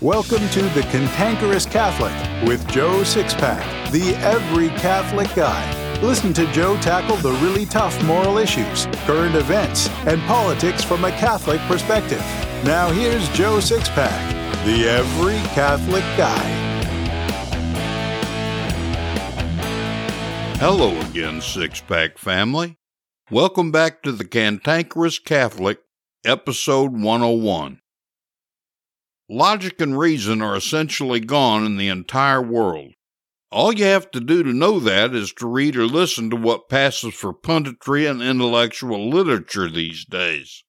Welcome to The Cantankerous Catholic with Joe Sixpack, the every Catholic guy. Listen to Joe tackle the really tough moral issues, current events, and politics from a Catholic perspective. Now here's Joe Sixpack, the every Catholic guy. Hello again, Sixpack family. Welcome back to The Cantankerous Catholic, episode 101. Logic and reason are essentially gone in the entire world. All you have to do to know that is to read or listen to what passes for punditry and intellectual literature these days.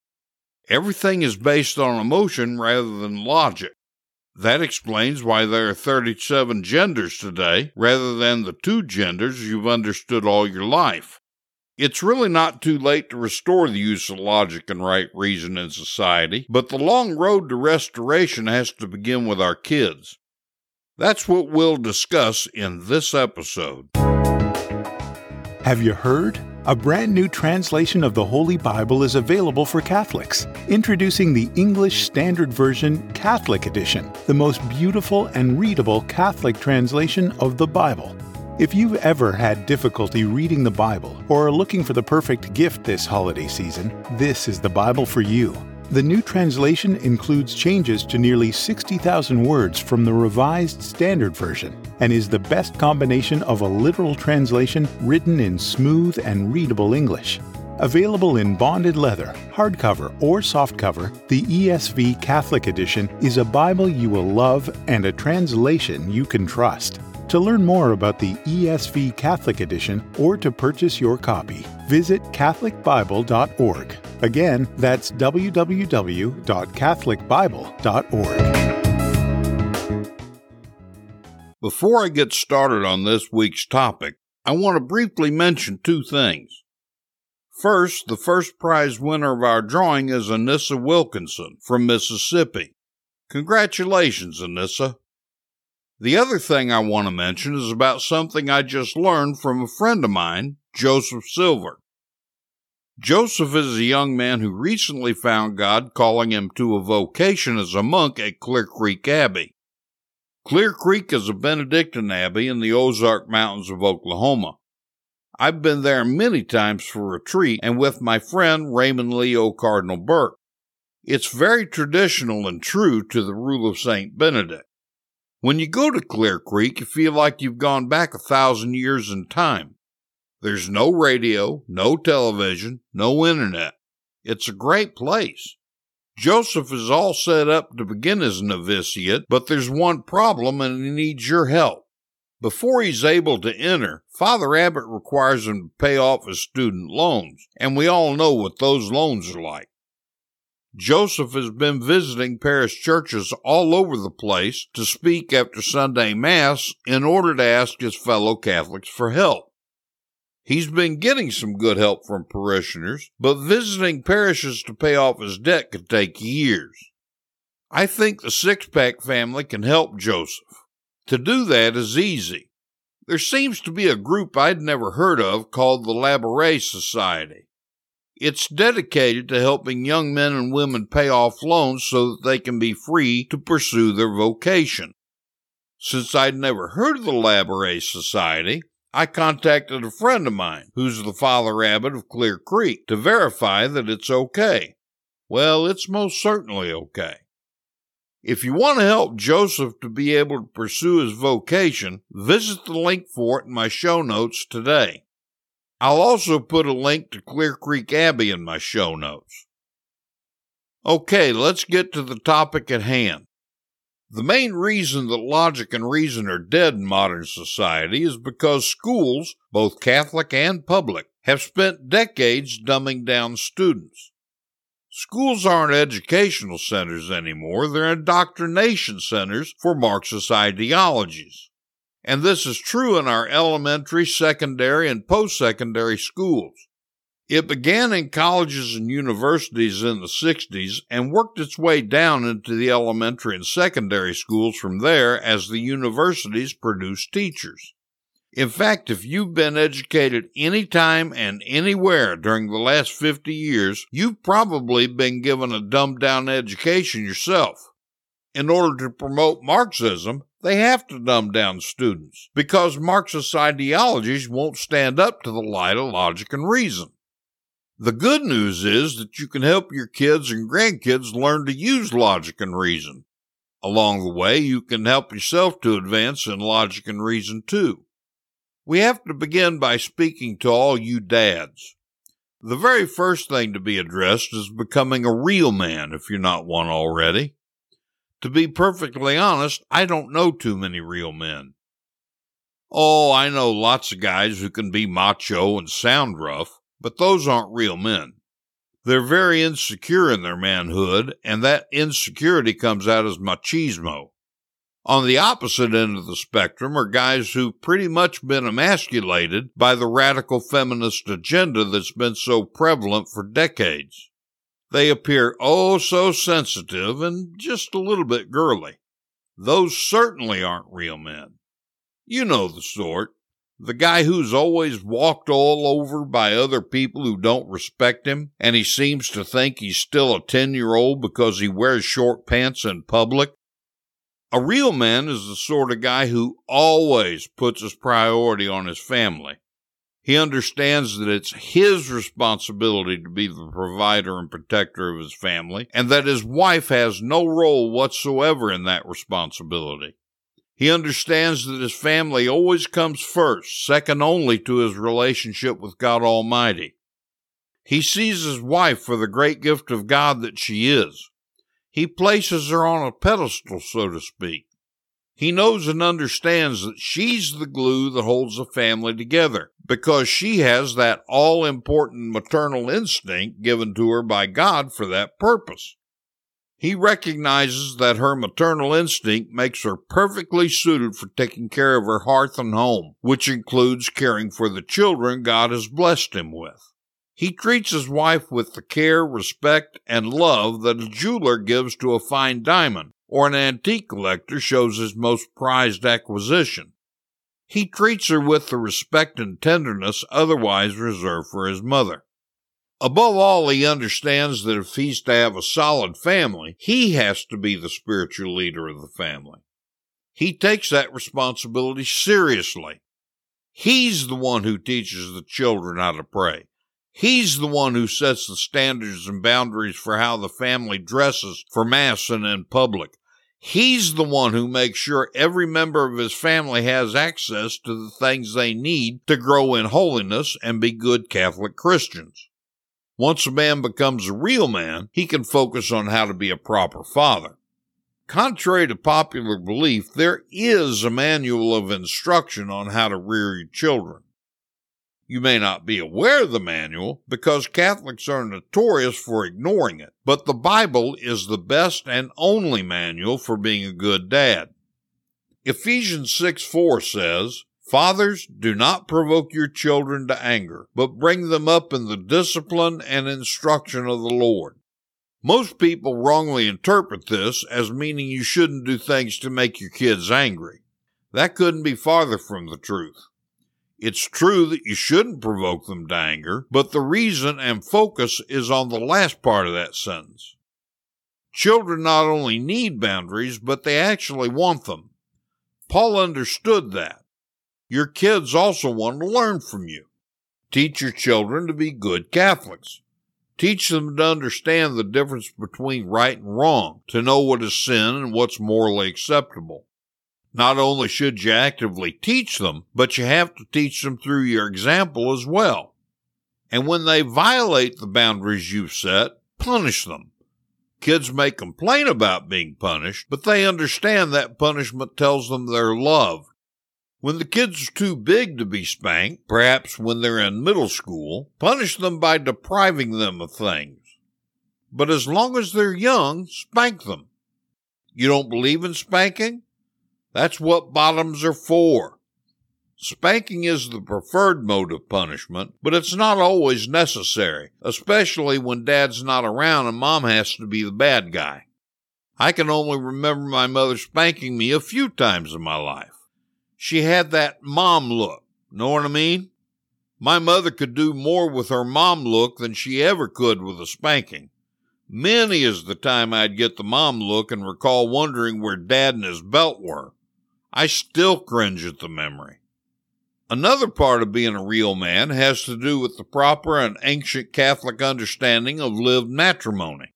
Everything is based on emotion rather than logic. That explains why there are 37 genders today rather than the two genders you've understood all your life. It's really not too late to restore the use of logic and right reason in society, but the long road to restoration has to begin with our kids. That's what we'll discuss in this episode. Have you heard? A brand new translation of the Holy Bible is available for Catholics. Introducing the English Standard Version Catholic Edition, the most beautiful and readable Catholic translation of the Bible. If you've ever had difficulty reading the Bible or are looking for the perfect gift this holiday season, this is the Bible for you. The new translation includes changes to nearly 60,000 words from the Revised Standard Version and is the best combination of a literal translation written in smooth and readable English. Available in bonded leather, hardcover, or softcover, the ESV Catholic Edition is a Bible you will love and a translation you can trust. To learn more about the ESV Catholic Edition or to purchase your copy, visit CatholicBible.org. Again, that's www.catholicbible.org. Before I get started on this week's topic, I want to briefly mention two things. First, the first prize winner of our drawing is Anissa Wilkinson from Mississippi. Congratulations, Anissa. The other thing I want to mention is about something I just learned from a friend of mine, Joseph Silver. Joseph is a young man who recently found God calling him to a vocation as a monk at Clear Creek Abbey. Clear Creek is a Benedictine abbey in the Ozark Mountains of Oklahoma. I've been there many times for retreat and with my friend Raymond Leo Cardinal Burke. It's very traditional and true to the rule of St. Benedict. When you go to Clear Creek, you feel like you've gone back a thousand years in time. There's no radio, no television, no internet. It's a great place. Joseph is all set up to begin his novitiate, but there's one problem and he needs your help. Before he's able to enter, Father Abbot requires him to pay off his student loans, and we all know what those loans are like. Joseph has been visiting parish churches all over the place to speak after Sunday Mass in order to ask his fellow Catholics for help. He's been getting some good help from parishioners, but visiting parishes to pay off his debt could take years. I think the Six Pack family can help Joseph. To do that is easy. There seems to be a group I'd never heard of called the Labouré Society. It's dedicated to helping young men and women pay off loans so that they can be free to pursue their vocation. Since I'd never heard of the Labouré Society, I contacted a friend of mine, who's the Father Abbot of Clear Creek, to verify that it's okay. Well, it's most certainly okay. If you want to help Joseph to be able to pursue his vocation, visit the link for it in my show notes today. I'll also put a link to Clear Creek Abbey in my show notes. Okay, let's get to the topic at hand. The main reason that logic and reason are dead in modern society is because schools, both Catholic and public, have spent decades dumbing down students. Schools aren't educational centers anymore, they're indoctrination centers for Marxist ideologies and this is true in our elementary, secondary, and post secondary schools. It began in colleges and universities in the 60s and worked its way down into the elementary and secondary schools from there as the universities produced teachers. In fact, if you've been educated anytime and anywhere during the last 50 years, you've probably been given a dumbed down education yourself. In order to promote Marxism, they have to dumb down students because Marxist ideologies won't stand up to the light of logic and reason. The good news is that you can help your kids and grandkids learn to use logic and reason. Along the way, you can help yourself to advance in logic and reason too. We have to begin by speaking to all you dads. The very first thing to be addressed is becoming a real man if you're not one already. To be perfectly honest, I don't know too many real men. Oh, I know lots of guys who can be macho and sound rough, but those aren't real men. They're very insecure in their manhood, and that insecurity comes out as machismo. On the opposite end of the spectrum are guys who've pretty much been emasculated by the radical feminist agenda that's been so prevalent for decades. They appear oh so sensitive and just a little bit girly. Those certainly aren't real men. You know the sort. The guy who's always walked all over by other people who don't respect him, and he seems to think he's still a 10 year old because he wears short pants in public. A real man is the sort of guy who always puts his priority on his family. He understands that it's his responsibility to be the provider and protector of his family, and that his wife has no role whatsoever in that responsibility. He understands that his family always comes first, second only to his relationship with God Almighty. He sees his wife for the great gift of God that she is. He places her on a pedestal, so to speak. He knows and understands that she's the glue that holds the family together because she has that all important maternal instinct given to her by God for that purpose. He recognizes that her maternal instinct makes her perfectly suited for taking care of her hearth and home, which includes caring for the children God has blessed him with. He treats his wife with the care, respect, and love that a jeweler gives to a fine diamond, or an antique collector shows his most prized acquisition. He treats her with the respect and tenderness otherwise reserved for his mother. Above all, he understands that if he's to have a solid family, he has to be the spiritual leader of the family. He takes that responsibility seriously. He's the one who teaches the children how to pray. He's the one who sets the standards and boundaries for how the family dresses for Mass and in public. He's the one who makes sure every member of his family has access to the things they need to grow in holiness and be good Catholic Christians. Once a man becomes a real man, he can focus on how to be a proper father. Contrary to popular belief, there is a manual of instruction on how to rear your children. You may not be aware of the manual because Catholics are notorious for ignoring it, but the Bible is the best and only manual for being a good dad. Ephesians 6 4 says, Fathers, do not provoke your children to anger, but bring them up in the discipline and instruction of the Lord. Most people wrongly interpret this as meaning you shouldn't do things to make your kids angry. That couldn't be farther from the truth. It's true that you shouldn't provoke them to anger, but the reason and focus is on the last part of that sentence. Children not only need boundaries, but they actually want them. Paul understood that. Your kids also want to learn from you. Teach your children to be good Catholics. Teach them to understand the difference between right and wrong, to know what is sin and what's morally acceptable. Not only should you actively teach them, but you have to teach them through your example as well. And when they violate the boundaries you've set, punish them. Kids may complain about being punished, but they understand that punishment tells them they're loved when the kids are too big to be spanked, perhaps when they're in middle school, punish them by depriving them of things. But as long as they're young, spank them. You don't believe in spanking? That's what bottoms are for. Spanking is the preferred mode of punishment, but it's not always necessary, especially when dad's not around and mom has to be the bad guy. I can only remember my mother spanking me a few times in my life she had that mom look. Know what I mean? My mother could do more with her mom look than she ever could with a spanking. Many is the time I'd get the mom look and recall wondering where dad and his belt were. I still cringe at the memory. Another part of being a real man has to do with the proper and ancient Catholic understanding of lived matrimony.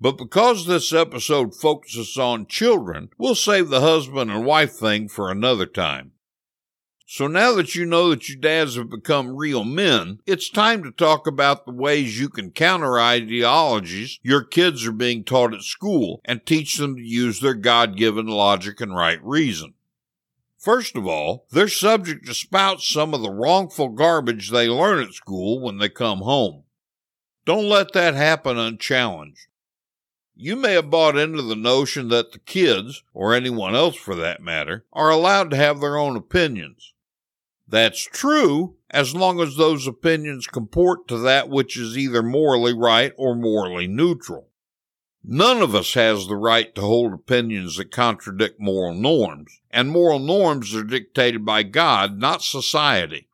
But because this episode focuses on children, we'll save the husband and wife thing for another time. So now that you know that your dads have become real men, it's time to talk about the ways you can counter ideologies your kids are being taught at school and teach them to use their God given logic and right reason. First of all, they're subject to spout some of the wrongful garbage they learn at school when they come home. Don't let that happen unchallenged. You may have bought into the notion that the kids, or anyone else for that matter, are allowed to have their own opinions. That's true as long as those opinions comport to that which is either morally right or morally neutral. None of us has the right to hold opinions that contradict moral norms, and moral norms are dictated by God, not society.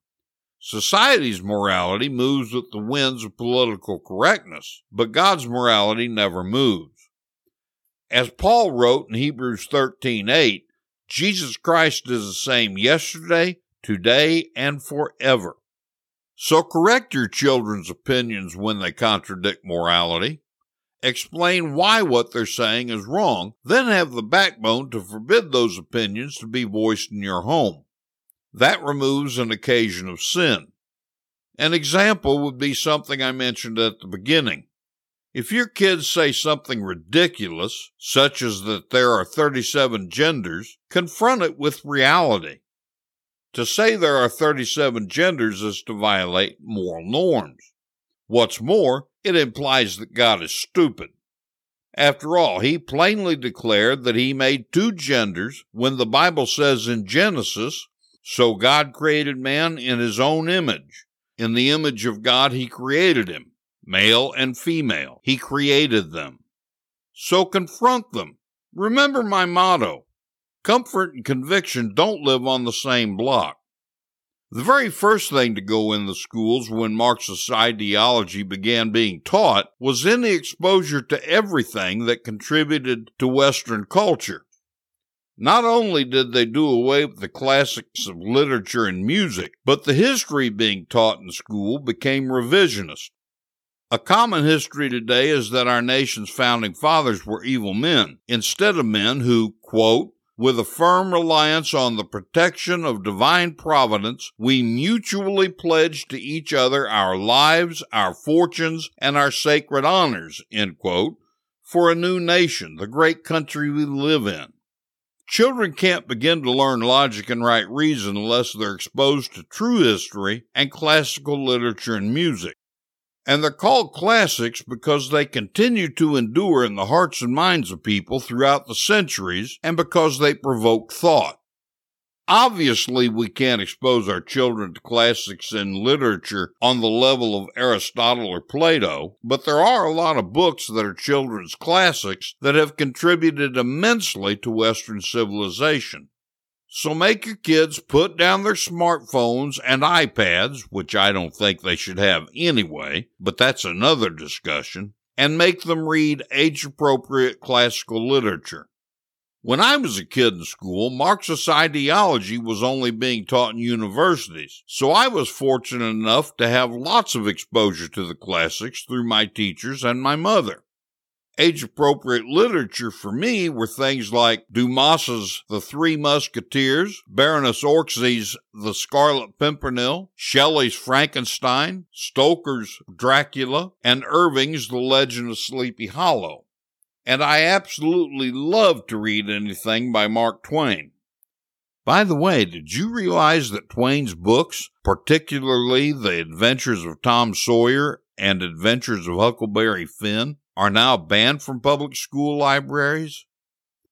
Society's morality moves with the winds of political correctness, but God's morality never moves. As Paul wrote in Hebrews 13:8, Jesus Christ is the same yesterday, today, and forever. So correct your children's opinions when they contradict morality. Explain why what they're saying is wrong, then have the backbone to forbid those opinions to be voiced in your home. That removes an occasion of sin. An example would be something I mentioned at the beginning. If your kids say something ridiculous, such as that there are 37 genders, confront it with reality. To say there are 37 genders is to violate moral norms. What's more, it implies that God is stupid. After all, he plainly declared that he made two genders when the Bible says in Genesis, So God created man in his own image. In the image of God he created him, male and female. He created them. So confront them. Remember my motto Comfort and conviction don't live on the same block. The very first thing to go in the schools when Marxist ideology began being taught was any exposure to everything that contributed to Western culture. Not only did they do away with the classics of literature and music, but the history being taught in school became revisionist. A common history today is that our nation's founding fathers were evil men, instead of men who, quote, with a firm reliance on the protection of divine providence, we mutually pledge to each other our lives, our fortunes, and our sacred honors, quote, for a new nation, the great country we live in. Children can't begin to learn logic and right reason unless they're exposed to true history and classical literature and music and they're called classics because they continue to endure in the hearts and minds of people throughout the centuries and because they provoke thought. Obviously, we can't expose our children to classics in literature on the level of Aristotle or Plato, but there are a lot of books that are children's classics that have contributed immensely to Western civilization. So make your kids put down their smartphones and iPads, which I don't think they should have anyway, but that's another discussion, and make them read age appropriate classical literature. When I was a kid in school, Marxist ideology was only being taught in universities, so I was fortunate enough to have lots of exposure to the classics through my teachers and my mother age appropriate literature for me were things like Dumas's The Three Musketeers, Baroness Orczy's The Scarlet Pimpernel, Shelley's Frankenstein, Stoker's Dracula, and Irving's The Legend of Sleepy Hollow. And I absolutely love to read anything by Mark Twain. By the way, did you realize that Twain's books, particularly The Adventures of Tom Sawyer and Adventures of Huckleberry Finn, are now banned from public school libraries.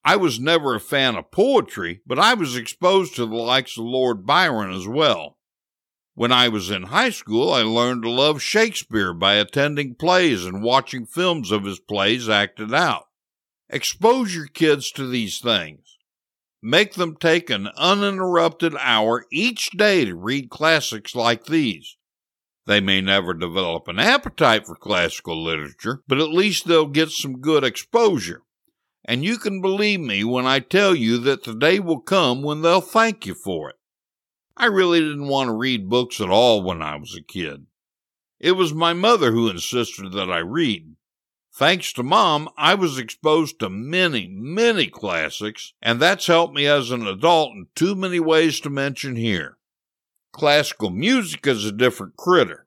I was never a fan of poetry, but I was exposed to the likes of Lord Byron as well. When I was in high school, I learned to love Shakespeare by attending plays and watching films of his plays acted out. Expose your kids to these things. Make them take an uninterrupted hour each day to read classics like these. They may never develop an appetite for classical literature, but at least they'll get some good exposure. And you can believe me when I tell you that the day will come when they'll thank you for it. I really didn't want to read books at all when I was a kid. It was my mother who insisted that I read. Thanks to mom, I was exposed to many, many classics, and that's helped me as an adult in too many ways to mention here. Classical music is a different critter.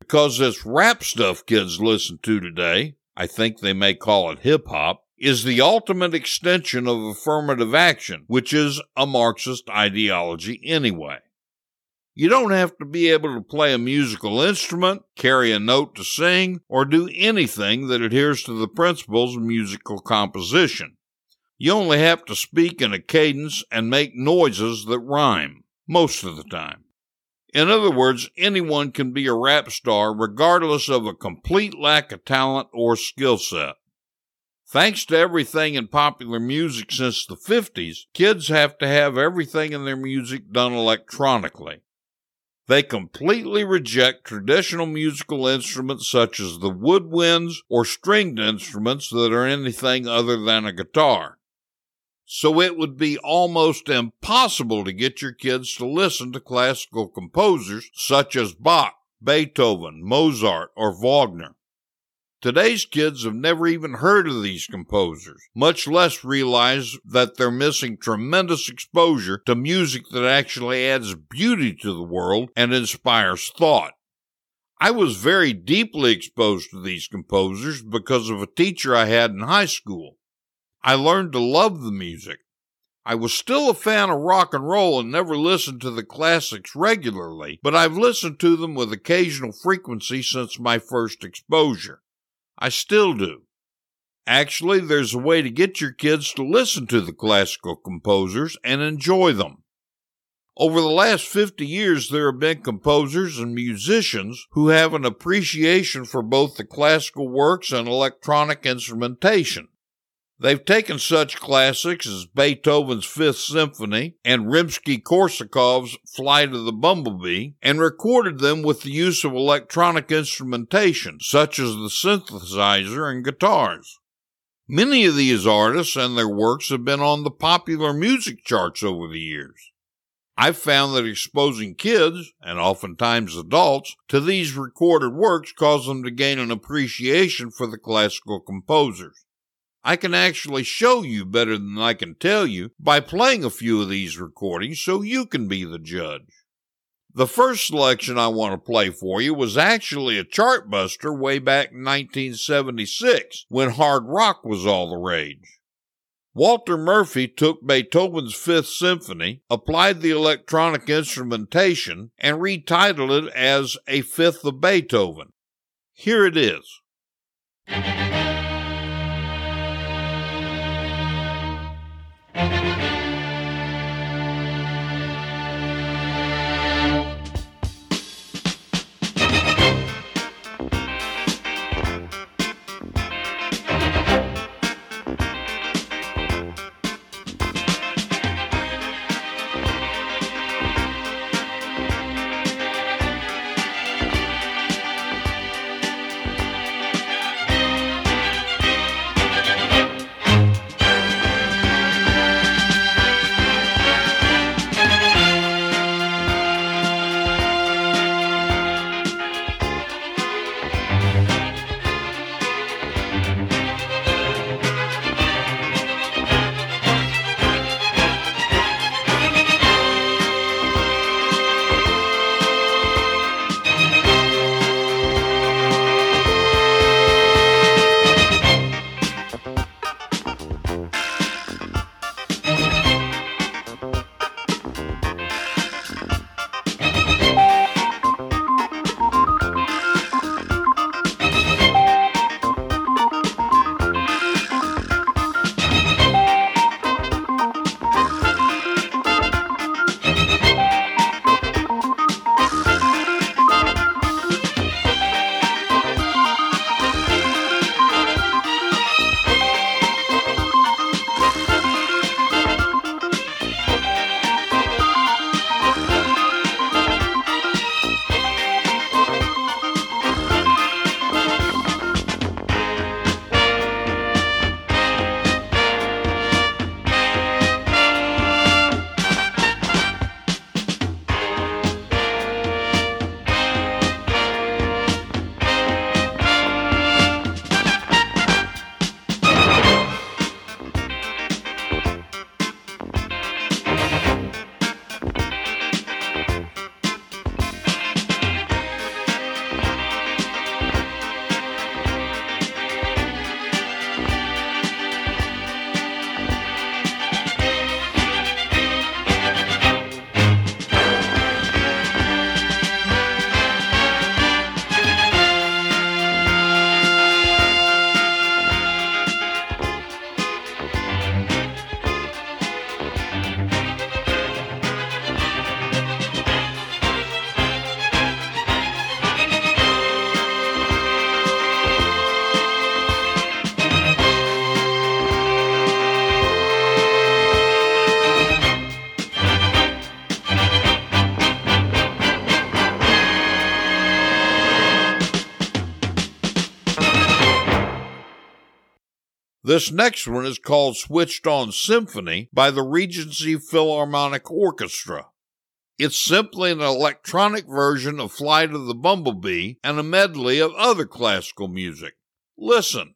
Because this rap stuff kids listen to today, I think they may call it hip hop, is the ultimate extension of affirmative action, which is a Marxist ideology anyway. You don't have to be able to play a musical instrument, carry a note to sing, or do anything that adheres to the principles of musical composition. You only have to speak in a cadence and make noises that rhyme, most of the time. In other words, anyone can be a rap star regardless of a complete lack of talent or skill set. Thanks to everything in popular music since the 50s, kids have to have everything in their music done electronically. They completely reject traditional musical instruments such as the woodwinds or stringed instruments that are anything other than a guitar. So it would be almost impossible to get your kids to listen to classical composers such as Bach, Beethoven, Mozart, or Wagner. Today's kids have never even heard of these composers, much less realize that they're missing tremendous exposure to music that actually adds beauty to the world and inspires thought. I was very deeply exposed to these composers because of a teacher I had in high school. I learned to love the music. I was still a fan of rock and roll and never listened to the classics regularly, but I've listened to them with occasional frequency since my first exposure. I still do. Actually, there's a way to get your kids to listen to the classical composers and enjoy them. Over the last 50 years, there have been composers and musicians who have an appreciation for both the classical works and electronic instrumentation. They've taken such classics as Beethoven's Fifth Symphony and Rimsky-Korsakov's Flight of the Bumblebee and recorded them with the use of electronic instrumentation, such as the synthesizer and guitars. Many of these artists and their works have been on the popular music charts over the years. I've found that exposing kids, and oftentimes adults, to these recorded works causes them to gain an appreciation for the classical composers. I can actually show you better than I can tell you by playing a few of these recordings so you can be the judge. The first selection I want to play for you was actually a chartbuster way back in 1976 when hard rock was all the rage. Walter Murphy took Beethoven's Fifth Symphony, applied the electronic instrumentation, and retitled it as A Fifth of Beethoven. Here it is. This next one is called Switched On Symphony by the Regency Philharmonic Orchestra. It's simply an electronic version of Flight of the Bumblebee and a medley of other classical music. Listen.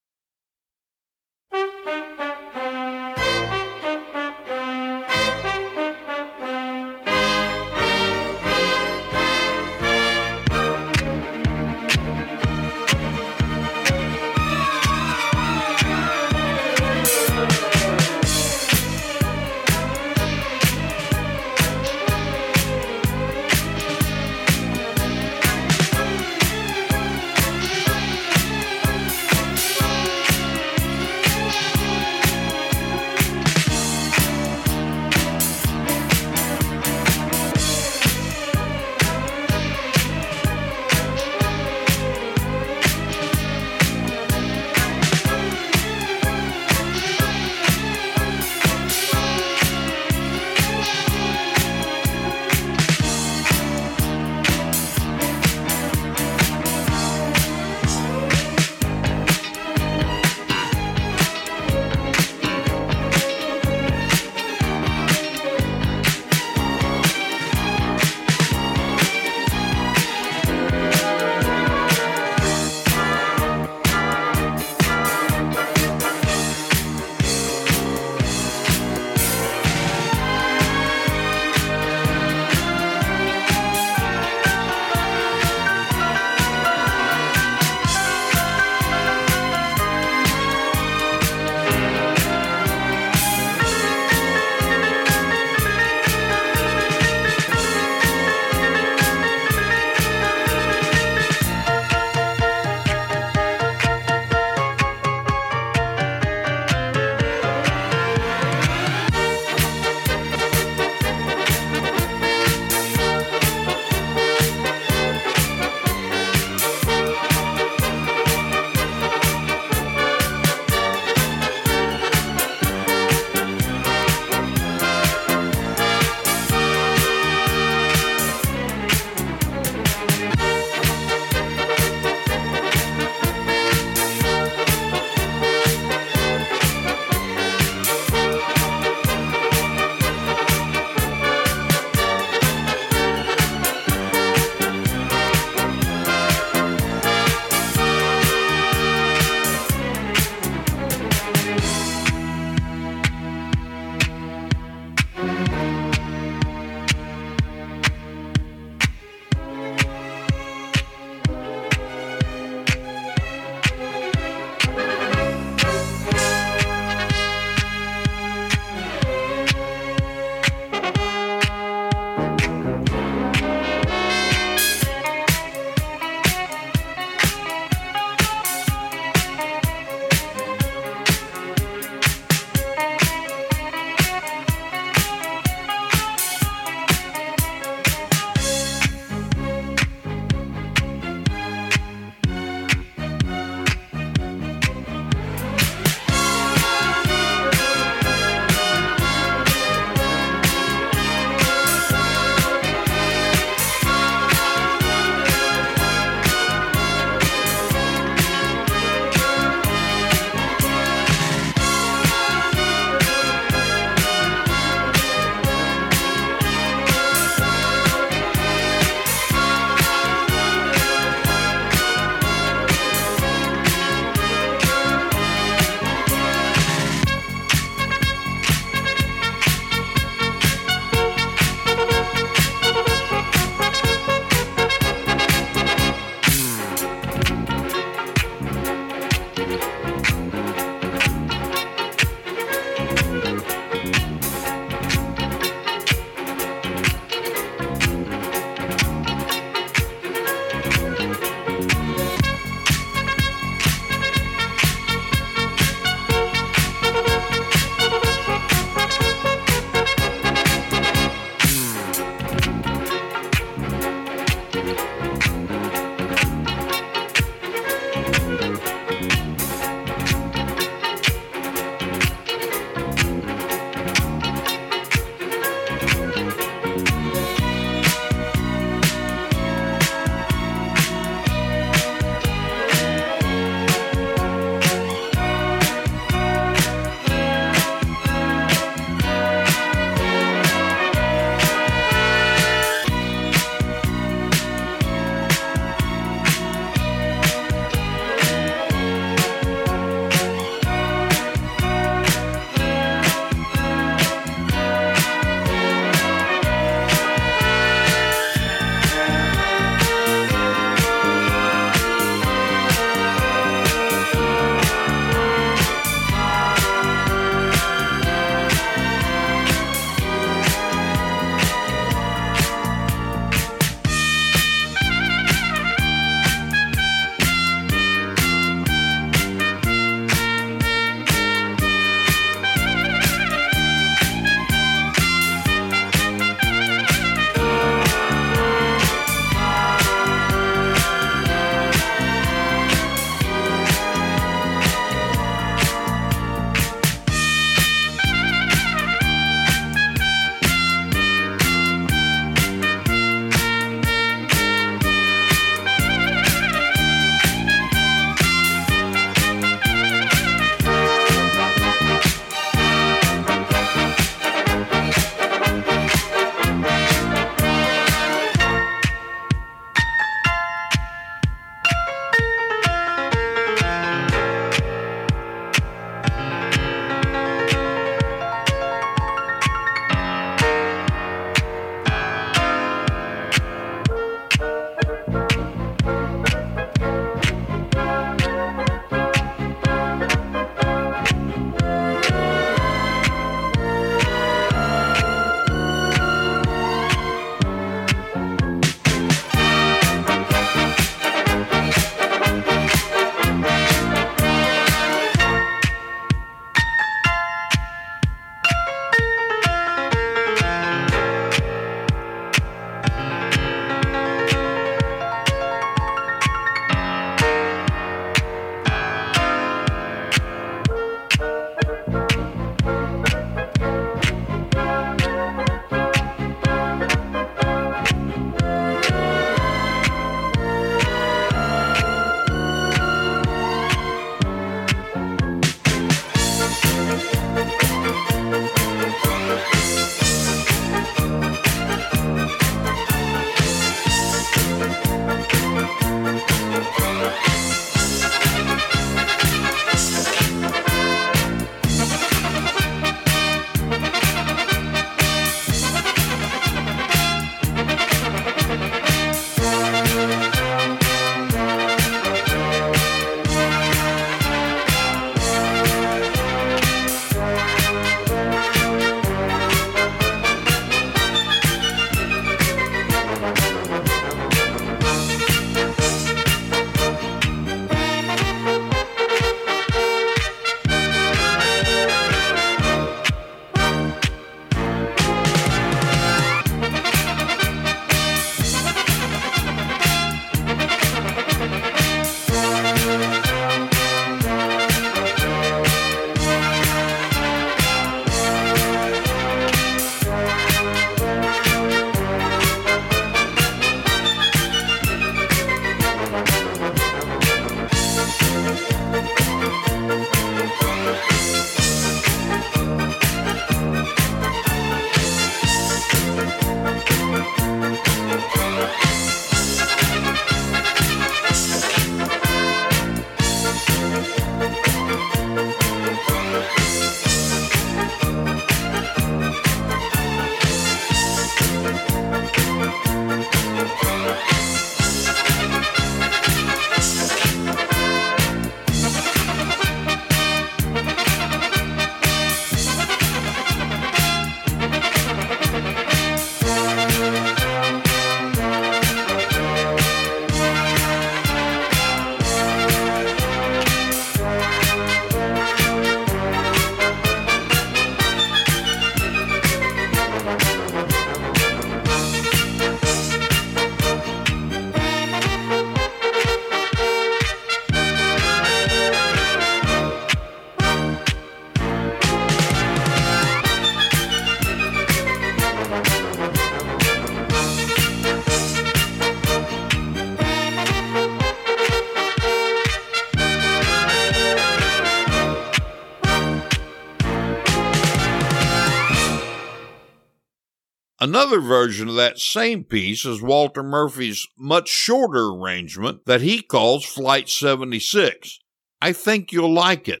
Another version of that same piece is Walter Murphy's much shorter arrangement that he calls Flight 76. I think you'll like it.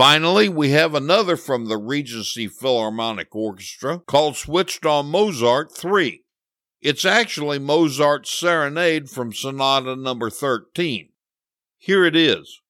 Finally, we have another from the Regency Philharmonic Orchestra called Switched on Mozart 3. It's actually Mozart's Serenade from Sonata number 13. Here it is.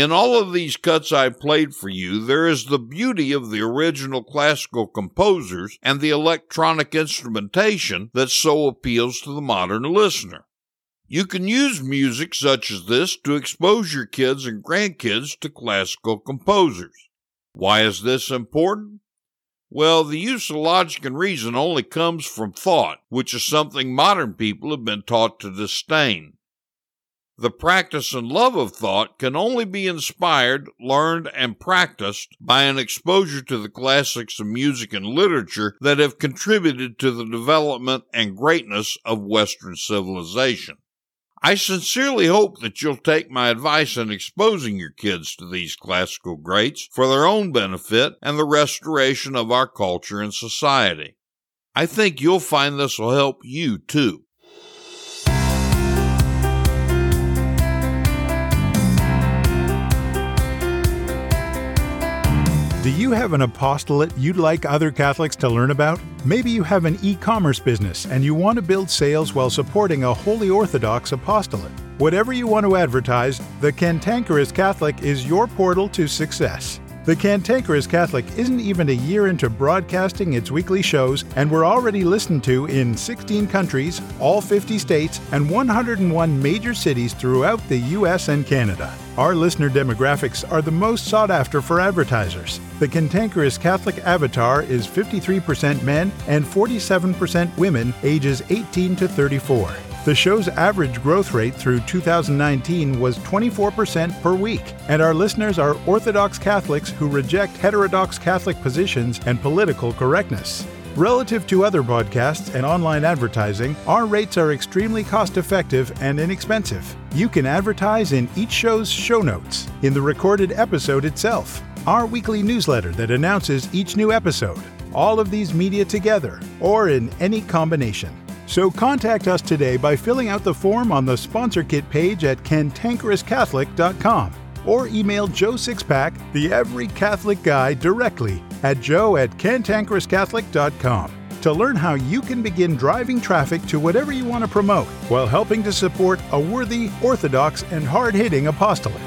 In all of these cuts I played for you, there is the beauty of the original classical composers and the electronic instrumentation that so appeals to the modern listener. You can use music such as this to expose your kids and grandkids to classical composers. Why is this important? Well, the use of logic and reason only comes from thought, which is something modern people have been taught to disdain. The practice and love of thought can only be inspired, learned, and practiced by an exposure to the classics of music and literature that have contributed to the development and greatness of Western civilization. I sincerely hope that you'll take my advice in exposing your kids to these classical greats for their own benefit and the restoration of our culture and society. I think you'll find this will help you too. Do you have an apostolate you'd like other Catholics to learn about? Maybe you have an e commerce business and you want to build sales while supporting a Holy Orthodox apostolate. Whatever you want to advertise, the Cantankerous Catholic is your portal to success. The Cantankerous Catholic isn't even a year into broadcasting its weekly shows, and we're already listened to in 16 countries, all 50 states, and 101 major cities throughout the US and Canada. Our listener demographics are the most sought after for advertisers. The Cantankerous Catholic avatar is 53% men and 47% women ages 18 to 34. The show's average growth rate through 2019 was 24% per week, and our listeners are Orthodox Catholics who reject heterodox Catholic positions and political correctness. Relative to other podcasts and online advertising, our rates are extremely cost effective and inexpensive. You can advertise in each show's show notes, in the recorded episode itself, our weekly newsletter that announces each new episode, all of these media together, or in any combination. So contact us today by filling out the form on the sponsor kit page at cantankerouscatholic.com or email Joe Sixpack, the Every Catholic Guy, directly at joe at cantankerouscatholic.com to learn how you can begin driving traffic to whatever you want to promote while helping to support a worthy, orthodox, and hard hitting apostolate.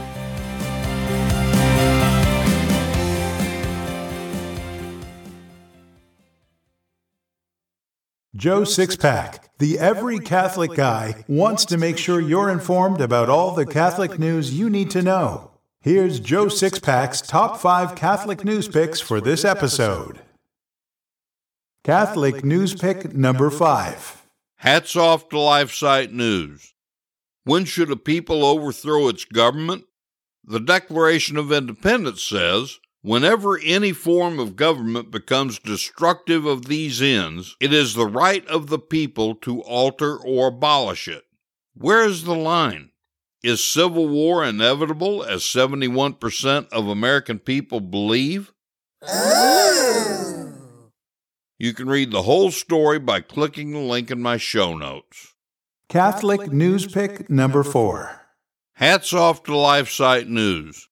Joe Sixpack, the every Catholic guy, wants to make sure you're informed about all the Catholic news you need to know. Here's Joe Sixpack's top five Catholic news picks for this episode. Catholic news pick number five. Hats off to LifeSite News. When should a people overthrow its government? The Declaration of Independence says Whenever any form of government becomes destructive of these ends, it is the right of the people to alter or abolish it. Where is the line? Is civil war inevitable, as 71% of American people believe? You can read the whole story by clicking the link in my show notes. Catholic News Pick number four. Hats off to LifeSite News.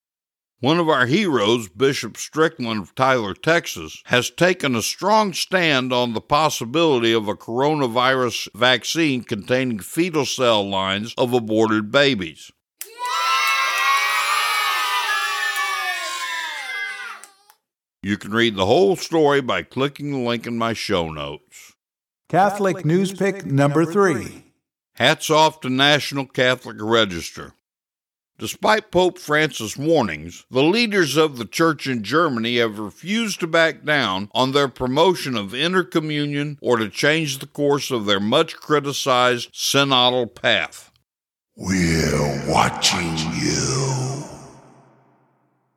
One of our heroes, Bishop Strickland of Tyler, Texas, has taken a strong stand on the possibility of a coronavirus vaccine containing fetal cell lines of aborted babies. You can read the whole story by clicking the link in my show notes. Catholic News Pick number three. Hats off to National Catholic Register. Despite Pope Francis' warnings, the leaders of the Church in Germany have refused to back down on their promotion of intercommunion or to change the course of their much criticized synodal path. We're watching you.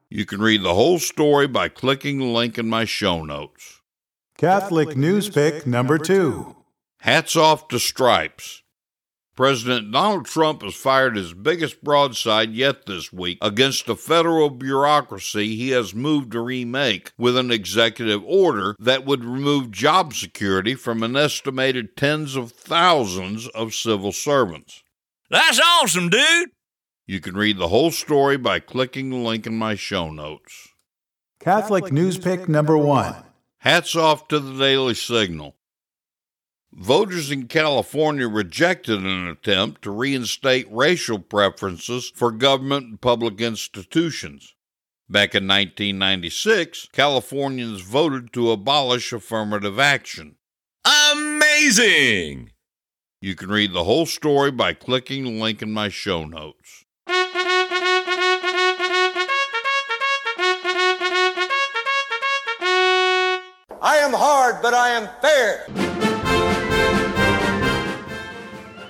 You can read the whole story by clicking the link in my show notes. Catholic News Pick number two. Hats off to Stripes. President Donald Trump has fired his biggest broadside yet this week against a federal bureaucracy he has moved to remake with an executive order that would remove job security from an estimated tens of thousands of civil servants. That's awesome, dude! You can read the whole story by clicking the link in my show notes. Catholic, Catholic News Pick number one. Hats off to the Daily Signal. Voters in California rejected an attempt to reinstate racial preferences for government and public institutions. Back in 1996, Californians voted to abolish affirmative action. Amazing! You can read the whole story by clicking the link in my show notes. I am hard, but I am fair.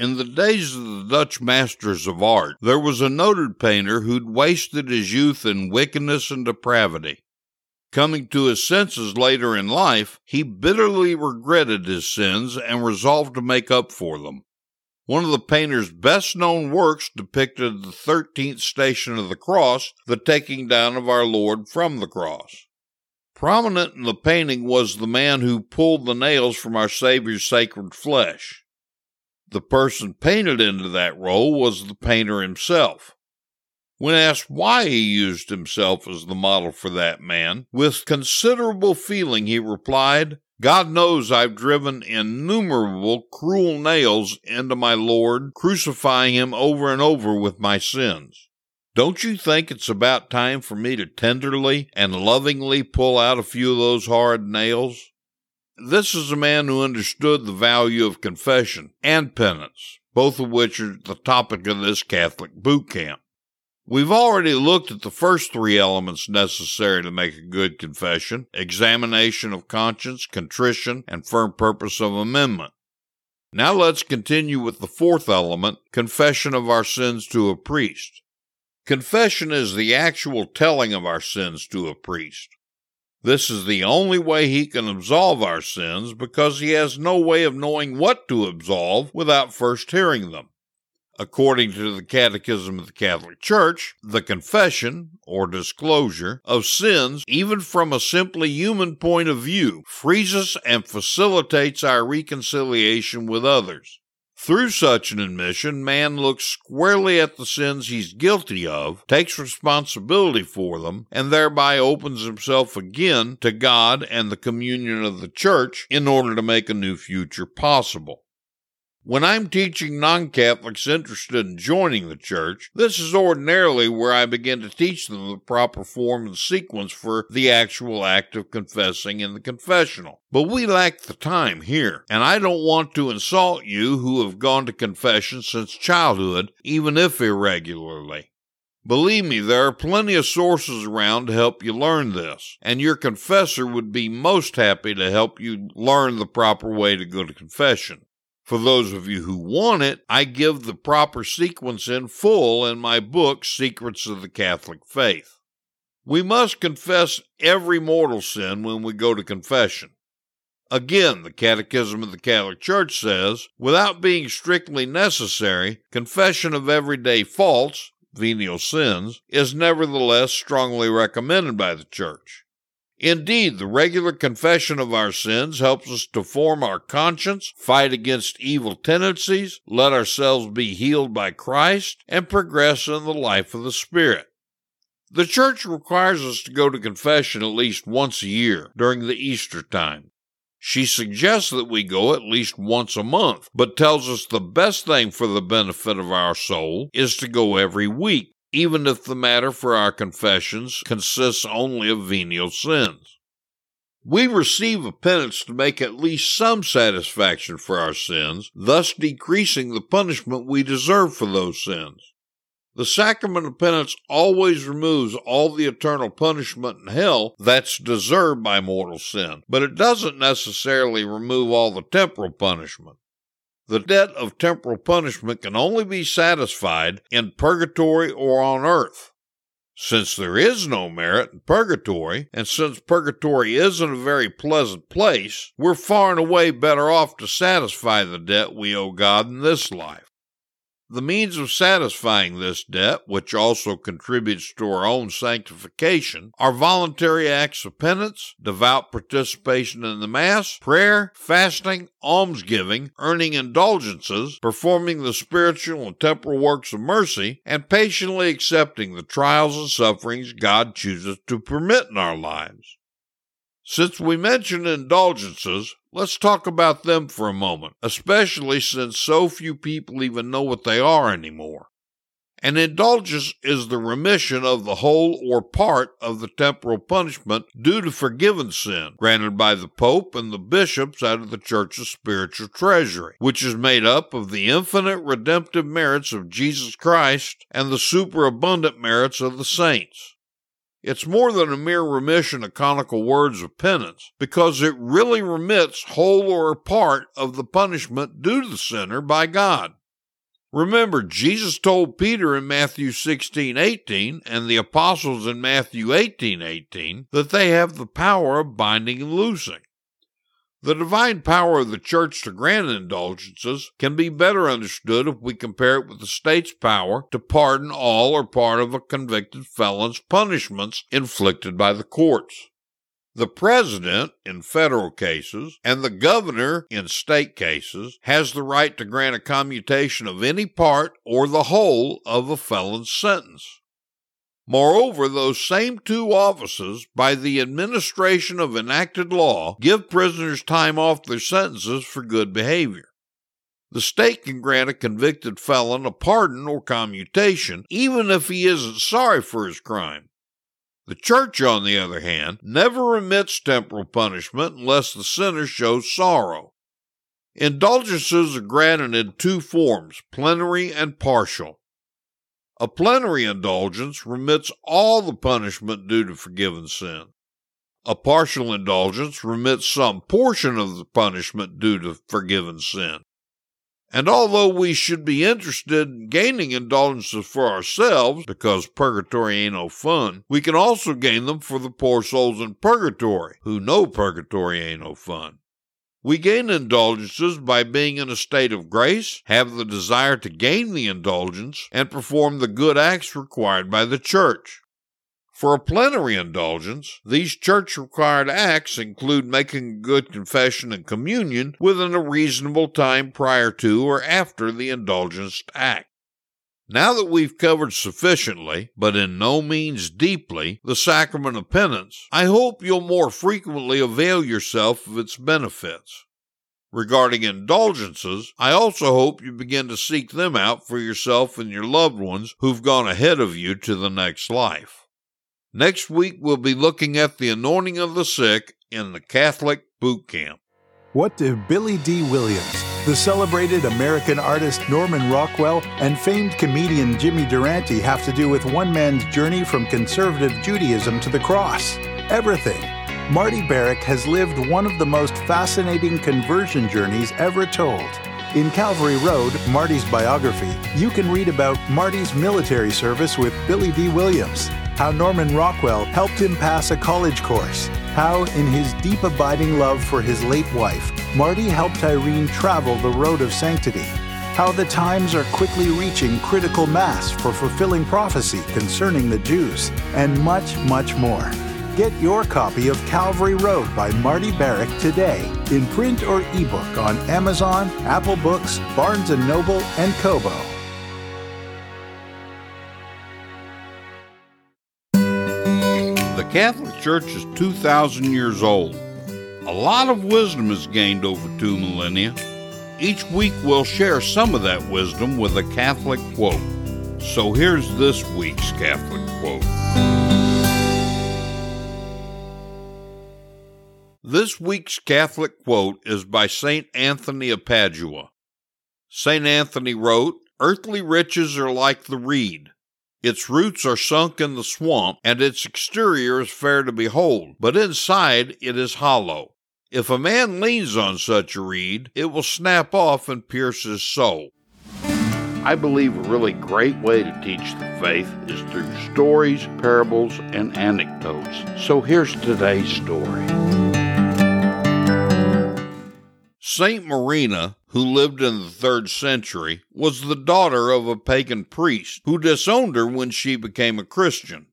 In the days of the Dutch masters of art, there was a noted painter who'd wasted his youth in wickedness and depravity. Coming to his senses later in life, he bitterly regretted his sins and resolved to make up for them. One of the painter's best known works depicted the 13th station of the cross, the taking down of our Lord from the cross. Prominent in the painting was the man who pulled the nails from our Savior's sacred flesh. The person painted into that role was the painter himself. When asked why he used himself as the model for that man, with considerable feeling he replied, God knows I've driven innumerable cruel nails into my Lord, crucifying him over and over with my sins. Don't you think it's about time for me to tenderly and lovingly pull out a few of those hard nails? This is a man who understood the value of confession and penance, both of which are the topic of this Catholic boot camp. We've already looked at the first three elements necessary to make a good confession examination of conscience, contrition, and firm purpose of amendment. Now let's continue with the fourth element confession of our sins to a priest. Confession is the actual telling of our sins to a priest. This is the only way he can absolve our sins because he has no way of knowing what to absolve without first hearing them. According to the Catechism of the Catholic Church, the confession, or disclosure, of sins, even from a simply human point of view, frees us and facilitates our reconciliation with others. Through such an admission, man looks squarely at the sins he's guilty of, takes responsibility for them, and thereby opens himself again to God and the communion of the church in order to make a new future possible. When I'm teaching non Catholics interested in joining the church, this is ordinarily where I begin to teach them the proper form and sequence for the actual act of confessing in the confessional. But we lack the time here, and I don't want to insult you who have gone to confession since childhood, even if irregularly. Believe me, there are plenty of sources around to help you learn this, and your confessor would be most happy to help you learn the proper way to go to confession. For those of you who want it, I give the proper sequence in full in my book, Secrets of the Catholic Faith. We must confess every mortal sin when we go to confession. Again, the Catechism of the Catholic Church says, without being strictly necessary, confession of everyday faults, venial sins, is nevertheless strongly recommended by the Church. Indeed, the regular confession of our sins helps us to form our conscience, fight against evil tendencies, let ourselves be healed by Christ, and progress in the life of the Spirit. The Church requires us to go to confession at least once a year during the Easter time. She suggests that we go at least once a month, but tells us the best thing for the benefit of our soul is to go every week even if the matter for our confessions consists only of venial sins. We receive a penance to make at least some satisfaction for our sins, thus decreasing the punishment we deserve for those sins. The sacrament of penance always removes all the eternal punishment in hell that's deserved by mortal sin, but it doesn't necessarily remove all the temporal punishment. The debt of temporal punishment can only be satisfied in purgatory or on earth. Since there is no merit in purgatory, and since purgatory isn't a very pleasant place, we're far and away better off to satisfy the debt we owe God in this life. The means of satisfying this debt, which also contributes to our own sanctification, are voluntary acts of penance, devout participation in the Mass, prayer, fasting, almsgiving, earning indulgences, performing the spiritual and temporal works of mercy, and patiently accepting the trials and sufferings God chooses to permit in our lives. Since we mentioned indulgences, let's talk about them for a moment, especially since so few people even know what they are anymore. An indulgence is the remission of the whole or part of the temporal punishment due to forgiven sin, granted by the Pope and the bishops out of the Church's spiritual treasury, which is made up of the infinite redemptive merits of Jesus Christ and the superabundant merits of the saints. It's more than a mere remission of canonical words of penance, because it really remits whole or part of the punishment due to the sinner by God. Remember, Jesus told Peter in Matthew 16, 18, and the apostles in Matthew 18, 18, that they have the power of binding and loosing. The divine power of the church to grant indulgences can be better understood if we compare it with the state's power to pardon all or part of a convicted felon's punishments inflicted by the courts. The president, in federal cases, and the governor, in state cases, has the right to grant a commutation of any part or the whole of a felon's sentence. Moreover, those same two offices, by the administration of enacted law, give prisoners time off their sentences for good behavior. The state can grant a convicted felon a pardon or commutation, even if he isn't sorry for his crime. The church, on the other hand, never remits temporal punishment unless the sinner shows sorrow. Indulgences are granted in two forms, plenary and partial. A plenary indulgence remits all the punishment due to forgiven sin. A partial indulgence remits some portion of the punishment due to forgiven sin. And although we should be interested in gaining indulgences for ourselves, because purgatory ain't no fun, we can also gain them for the poor souls in purgatory, who know purgatory ain't no fun. We gain indulgences by being in a state of grace, have the desire to gain the indulgence, and perform the good acts required by the church. For a plenary indulgence, these church required acts include making good confession and communion within a reasonable time prior to or after the indulgenced act. Now that we've covered sufficiently, but in no means deeply, the sacrament of penance, I hope you'll more frequently avail yourself of its benefits. Regarding indulgences, I also hope you begin to seek them out for yourself and your loved ones who've gone ahead of you to the next life. Next week, we'll be looking at the anointing of the sick in the Catholic boot camp. What did Billy Dee Williams, the celebrated American artist Norman Rockwell, and famed comedian Jimmy Durante have to do with one man's journey from conservative Judaism to the cross? Everything. Marty Barrack has lived one of the most fascinating conversion journeys ever told. In Calvary Road, Marty's biography, you can read about Marty's military service with Billy Dee Williams, how Norman Rockwell helped him pass a college course, how, in his deep abiding love for his late wife, Marty helped Irene travel the road of sanctity, how the times are quickly reaching critical mass for fulfilling prophecy concerning the Jews, and much, much more. Get your copy of Calvary Road by Marty Barrack today, in print or ebook on Amazon, Apple Books, Barnes & Noble, and Kobo. Catholic Church is 2,000 years old. A lot of wisdom is gained over two millennia. Each week we'll share some of that wisdom with a Catholic quote. So here's this week's Catholic quote. This week's Catholic quote is by St. Anthony of Padua. St. Anthony wrote, Earthly riches are like the reed. Its roots are sunk in the swamp, and its exterior is fair to behold, but inside it is hollow. If a man leans on such a reed, it will snap off and pierce his soul. I believe a really great way to teach the faith is through stories, parables, and anecdotes. So here's today's story. Saint Marina, who lived in the third century, was the daughter of a pagan priest who disowned her when she became a Christian.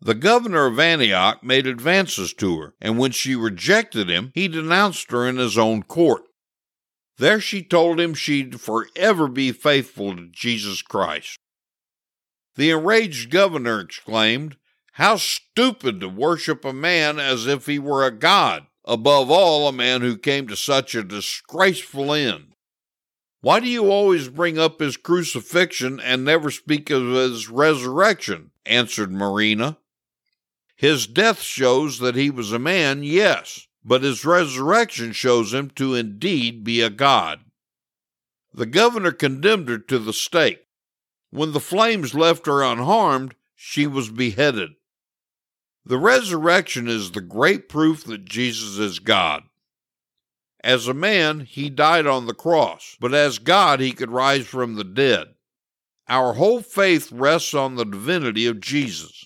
The governor of Antioch made advances to her, and when she rejected him, he denounced her in his own court. There she told him she'd forever be faithful to Jesus Christ. The enraged governor exclaimed, How stupid to worship a man as if he were a god, above all, a man who came to such a disgraceful end. Why do you always bring up his crucifixion and never speak of his resurrection? answered Marina. His death shows that he was a man, yes, but his resurrection shows him to indeed be a god. The governor condemned her to the stake. When the flames left her unharmed, she was beheaded. The resurrection is the great proof that Jesus is God. As a man, he died on the cross, but as God, he could rise from the dead. Our whole faith rests on the divinity of Jesus.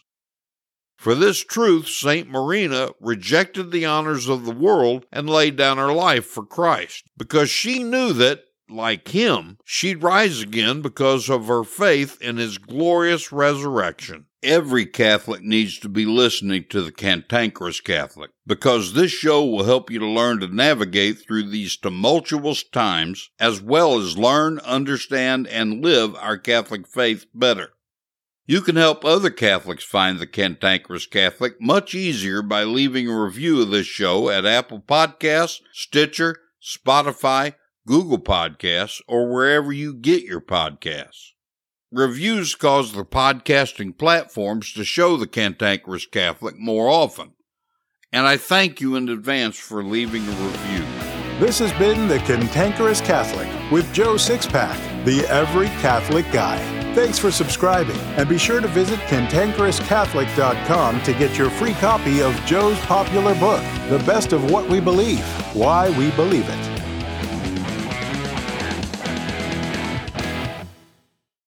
For this truth, St. Marina rejected the honors of the world and laid down her life for Christ, because she knew that, like him, she'd rise again because of her faith in his glorious resurrection. Every Catholic needs to be listening to the Cantankerous Catholic, because this show will help you to learn to navigate through these tumultuous times, as well as learn, understand, and live our Catholic faith better. You can help other Catholics find the Cantankerous Catholic much easier by leaving a review of this show at Apple Podcasts, Stitcher, Spotify, Google Podcasts, or wherever you get your podcasts. Reviews cause the podcasting platforms to show the Cantankerous Catholic more often, and I thank you in advance for leaving a review. This has been The Cantankerous Catholic with Joe Sixpack, the Every Catholic Guy. Thanks for subscribing, and be sure to visit cantankerouscatholic.com to get your free copy of Joe's popular book, The Best of What We Believe Why We Believe It.